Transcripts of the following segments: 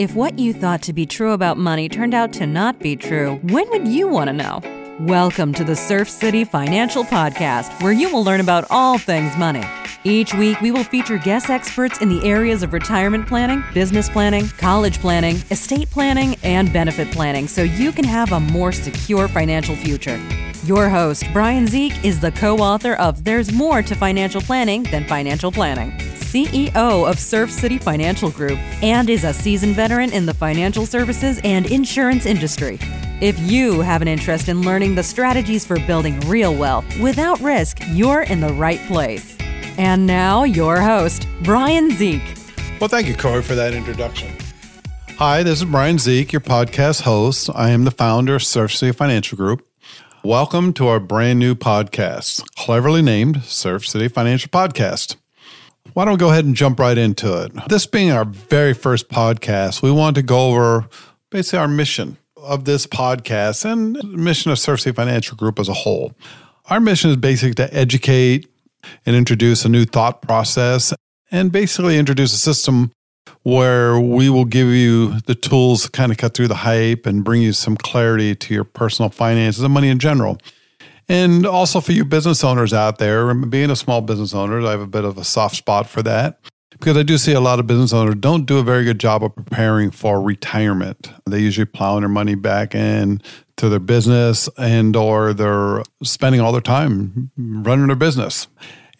If what you thought to be true about money turned out to not be true, when would you want to know? Welcome to the Surf City Financial Podcast, where you will learn about all things money. Each week, we will feature guest experts in the areas of retirement planning, business planning, college planning, estate planning, and benefit planning so you can have a more secure financial future. Your host, Brian Zeke, is the co author of There's More to Financial Planning Than Financial Planning. CEO of Surf City Financial Group, and is a seasoned veteran in the financial services and insurance industry. If you have an interest in learning the strategies for building real wealth without risk, you're in the right place. And now, your host, Brian Zeke. Well, thank you, Corey, for that introduction. Hi, this is Brian Zeke, your podcast host. I am the founder of Surf City Financial Group. Welcome to our brand new podcast, cleverly named Surf City Financial Podcast. Why don't we go ahead and jump right into it? This being our very first podcast, we want to go over basically our mission of this podcast and mission of Surf City Financial Group as a whole. Our mission is basically to educate and introduce a new thought process and basically introduce a system where we will give you the tools to kind of cut through the hype and bring you some clarity to your personal finances and money in general. And also for you business owners out there, being a small business owner, I have a bit of a soft spot for that because I do see a lot of business owners don't do a very good job of preparing for retirement. They usually plowing their money back in to their business and or they're spending all their time running their business.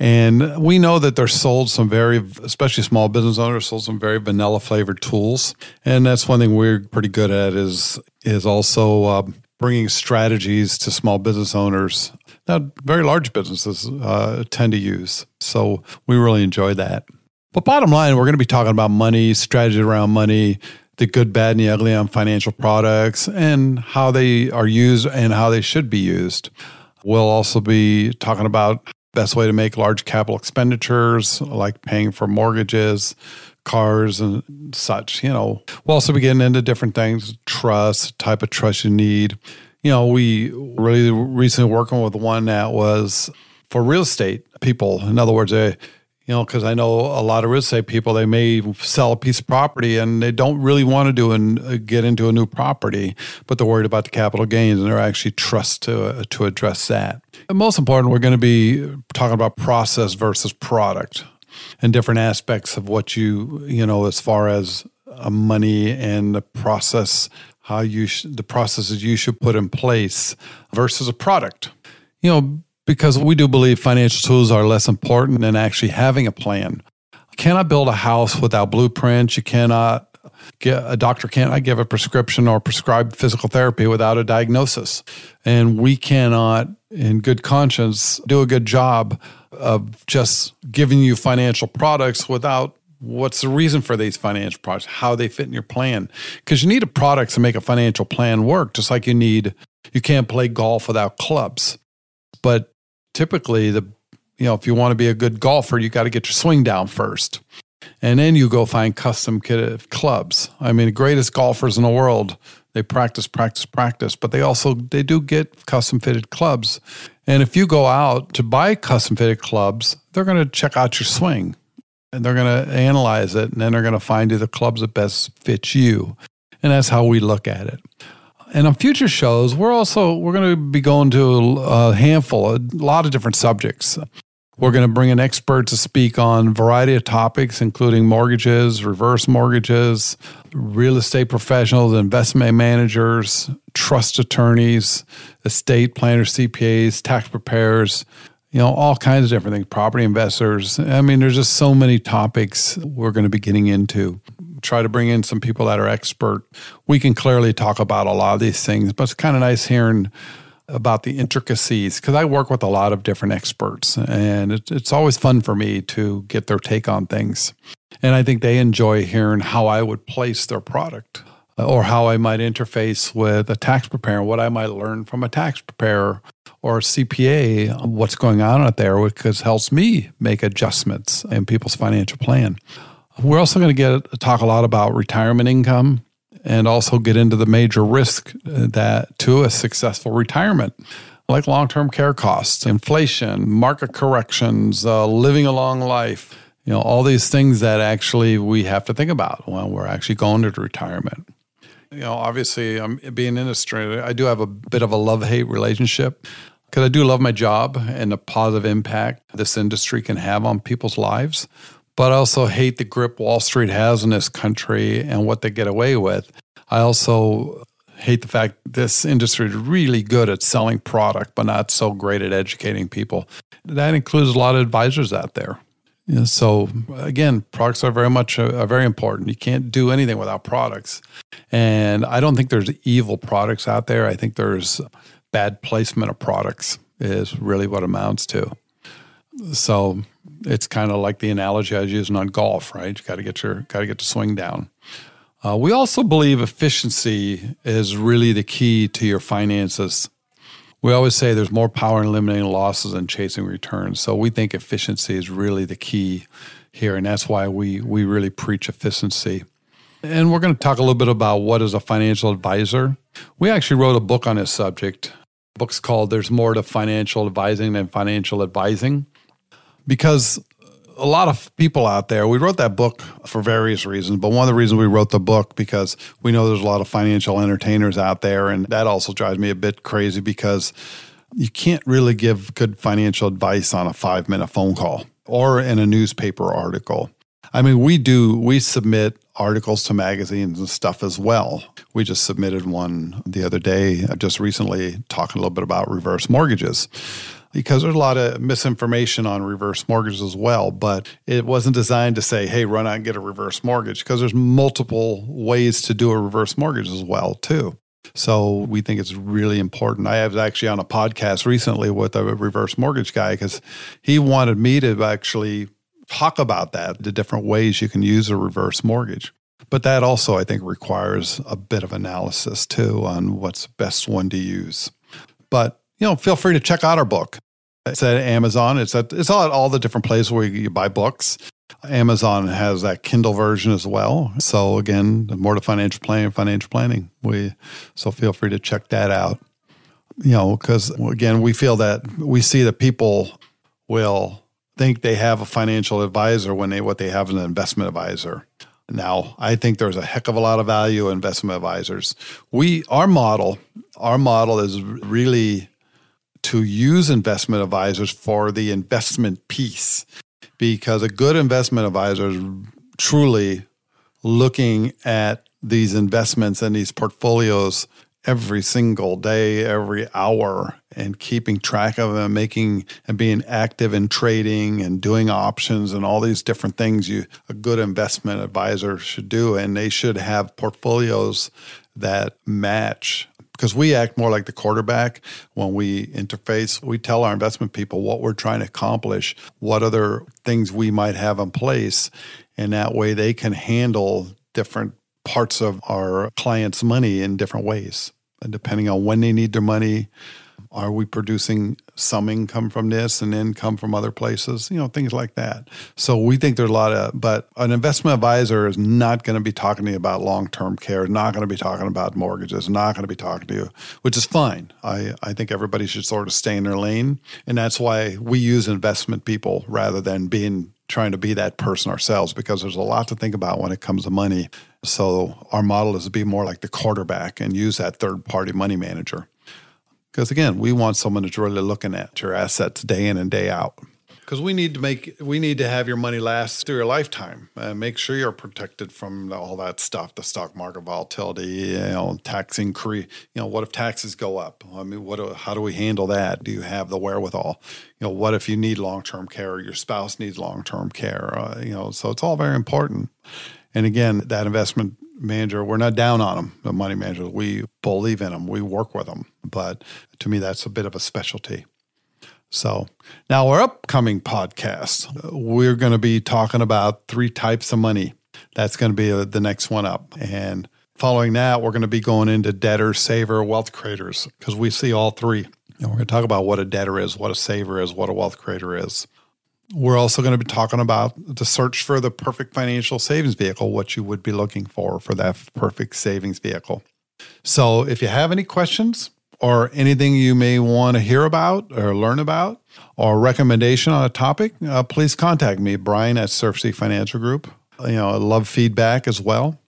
And we know that they're sold some very, especially small business owners, sold some very vanilla flavored tools. And that's one thing we're pretty good at is is also uh, bringing strategies to small business owners that very large businesses uh, tend to use. So we really enjoy that. But bottom line, we're going to be talking about money, strategy around money, the good, bad, and the ugly on financial products, and how they are used and how they should be used. We'll also be talking about best way to make large capital expenditures, like paying for mortgages, cars and such. You know, we'll also be getting into different things, trust, type of trust you need. You know, we really recently working with one that was for real estate people. In other words, they, you know, because I know a lot of real estate people, they may sell a piece of property and they don't really want to do and uh, get into a new property, but they're worried about the capital gains and they're actually trust to uh, to address that. And most important, we're going to be talking about process versus product and different aspects of what you you know as far as uh, money and the process how you sh- the processes you should put in place versus a product. You know because we do believe financial tools are less important than actually having a plan. Cannot build a house without blueprints. You cannot get a doctor cannot give a prescription or prescribe physical therapy without a diagnosis. And we cannot in good conscience do a good job of just giving you financial products without what's the reason for these financial products, how they fit in your plan. Because you need a product to make a financial plan work, just like you need, you can't play golf without clubs. But typically, the you know, if you want to be a good golfer, you got to get your swing down first. And then you go find custom kit uh, clubs. I mean, the greatest golfers in the world, they practice, practice, practice, but they also they do get custom fitted clubs. And if you go out to buy custom fitted clubs, they're going to check out your swing and they're going to analyze it and then they're going to find you the clubs that best fit you. And that's how we look at it. And on future shows, we're also we're going to be going to uh, a handful, a lot of different subjects. We're going to bring an expert to speak on a variety of topics, including mortgages, reverse mortgages, real estate professionals, investment managers, trust attorneys, estate planners, CPAs, tax preparers, you know, all kinds of different things, property investors. I mean, there's just so many topics we're going to be getting into. Try to bring in some people that are expert. We can clearly talk about a lot of these things, but it's kind of nice hearing about the intricacies because I work with a lot of different experts and it, it's always fun for me to get their take on things. And I think they enjoy hearing how I would place their product or how I might interface with a tax preparer, what I might learn from a tax preparer or a CPA, what's going on out there, because helps me make adjustments in people's financial plan. We're also going to get talk a lot about retirement income and also get into the major risk uh, that to a successful retirement like long-term care costs inflation market corrections uh, living a long life You know, all these things that actually we have to think about when we're actually going to retirement. You know, obviously, I'm being in industry. I do have a bit of a love hate relationship because I do love my job and the positive impact this industry can have on people's lives. But I also hate the grip Wall Street has in this country and what they get away with. I also hate the fact this industry is really good at selling product, but not so great at educating people. That includes a lot of advisors out there. So again, products are very much uh, are very important. You can't do anything without products, and I don't think there's evil products out there. I think there's bad placement of products is really what amounts to. So it's kind of like the analogy I was using on golf, right? You got to get your got to get the swing down. Uh, we also believe efficiency is really the key to your finances. We always say there's more power in eliminating losses than chasing returns. So we think efficiency is really the key here, and that's why we we really preach efficiency. And we're going to talk a little bit about what is a financial advisor. We actually wrote a book on this subject. The book's called "There's More to Financial Advising Than Financial Advising," because a lot of people out there. We wrote that book for various reasons, but one of the reasons we wrote the book because we know there's a lot of financial entertainers out there, and that also drives me a bit crazy because you can't really give good financial advice on a five minute phone call or in a newspaper article. I mean, we do, we submit articles to magazines and stuff as well. We just submitted one the other day, just recently, talking a little bit about reverse mortgages because there's a lot of misinformation on reverse mortgages as well. But it wasn't designed to say, hey, run out and get a reverse mortgage because there's multiple ways to do a reverse mortgage as well, too. So we think it's really important. I was actually on a podcast recently with a reverse mortgage guy because he wanted me to actually talk about that, the different ways you can use a reverse mortgage. But that also, I think, requires a bit of analysis too on what's best one to use. But you know, feel free to check out our book. It's at Amazon. It's at it's all at all the different places where you buy books. Amazon has that Kindle version as well. So again, more to financial planning, financial planning. We so feel free to check that out. You know, because again, we feel that we see that people will think they have a financial advisor when they what they have is an investment advisor. Now, I think there's a heck of a lot of value in investment advisors. We our model, our model is really to use investment advisors for the investment piece because a good investment advisor is truly looking at these investments and these portfolios every single day, every hour, and keeping track of them, making and being active in trading and doing options and all these different things you a good investment advisor should do. And they should have portfolios that match because we act more like the quarterback when we interface. We tell our investment people what we're trying to accomplish, what other things we might have in place, and that way they can handle different parts of our clients' money in different ways. And depending on when they need their money, are we producing some income from this and income from other places? You know, things like that. So we think there's a lot of, but an investment advisor is not going to be talking to you about long term care, not going to be talking about mortgages, not going to be talking to you, which is fine. I, I think everybody should sort of stay in their lane. And that's why we use investment people rather than being trying to be that person ourselves because there's a lot to think about when it comes to money. So our model is to be more like the quarterback and use that third party money manager. Because again, we want someone that's really looking at your assets day in and day out. Because we need to make we need to have your money last through your lifetime and make sure you're protected from all that stuff, the stock market volatility, you know, tax increase. You know, what if taxes go up? I mean, what? Do, How do we handle that? Do you have the wherewithal? You know, what if you need long term care? Or your spouse needs long term care. Uh, you know, so it's all very important. And again, that investment manager, we're not down on them, the money managers. We believe in them, we work with them. But to me, that's a bit of a specialty. So now our upcoming podcast, we're going to be talking about three types of money. That's going to be uh, the next one up. And following that, we're going to be going into debtor, saver, wealth creators because we see all three. And we're going to talk about what a debtor is, what a saver is, what a wealth creator is. We're also going to be talking about the search for the perfect financial savings vehicle, what you would be looking for for that perfect savings vehicle. So if you have any questions or anything you may want to hear about or learn about or recommendation on a topic, uh, please contact me, Brian at Surf City Financial Group. You know, I love feedback as well.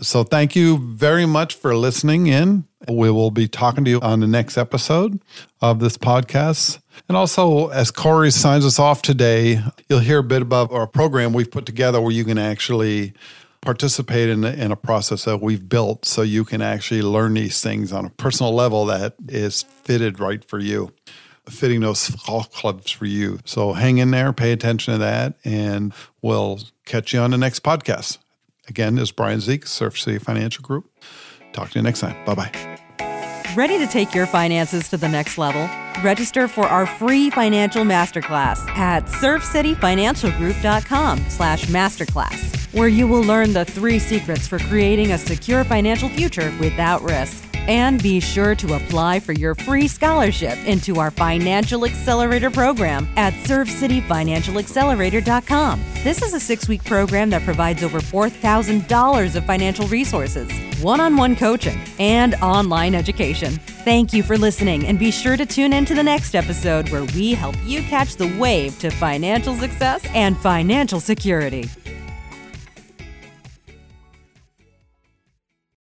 So thank you very much for listening in. We will be talking to you on the next episode of this podcast. And also, as Corey signs us off today, you'll hear a bit about our program we've put together where you can actually participate in, in a process that we've built so you can actually learn these things on a personal level that is fitted right for you fitting those clubs for you. So hang in there, pay attention to that, and we'll catch you on the next podcast. Again, this is Brian Zeke, Surf City Financial Group. Talk to you next time. Bye bye. Ready to take your finances to the next level? Register for our free financial masterclass at surfcityfinancialgroup.com slash masterclass, where you will learn the three secrets for creating a secure financial future without risk. And be sure to apply for your free scholarship into our Financial Accelerator program at SurfCityFinancialAccelerator.com. This is a six week program that provides over $4,000 of financial resources, one on one coaching, and online education. Thank you for listening, and be sure to tune in to the next episode where we help you catch the wave to financial success and financial security.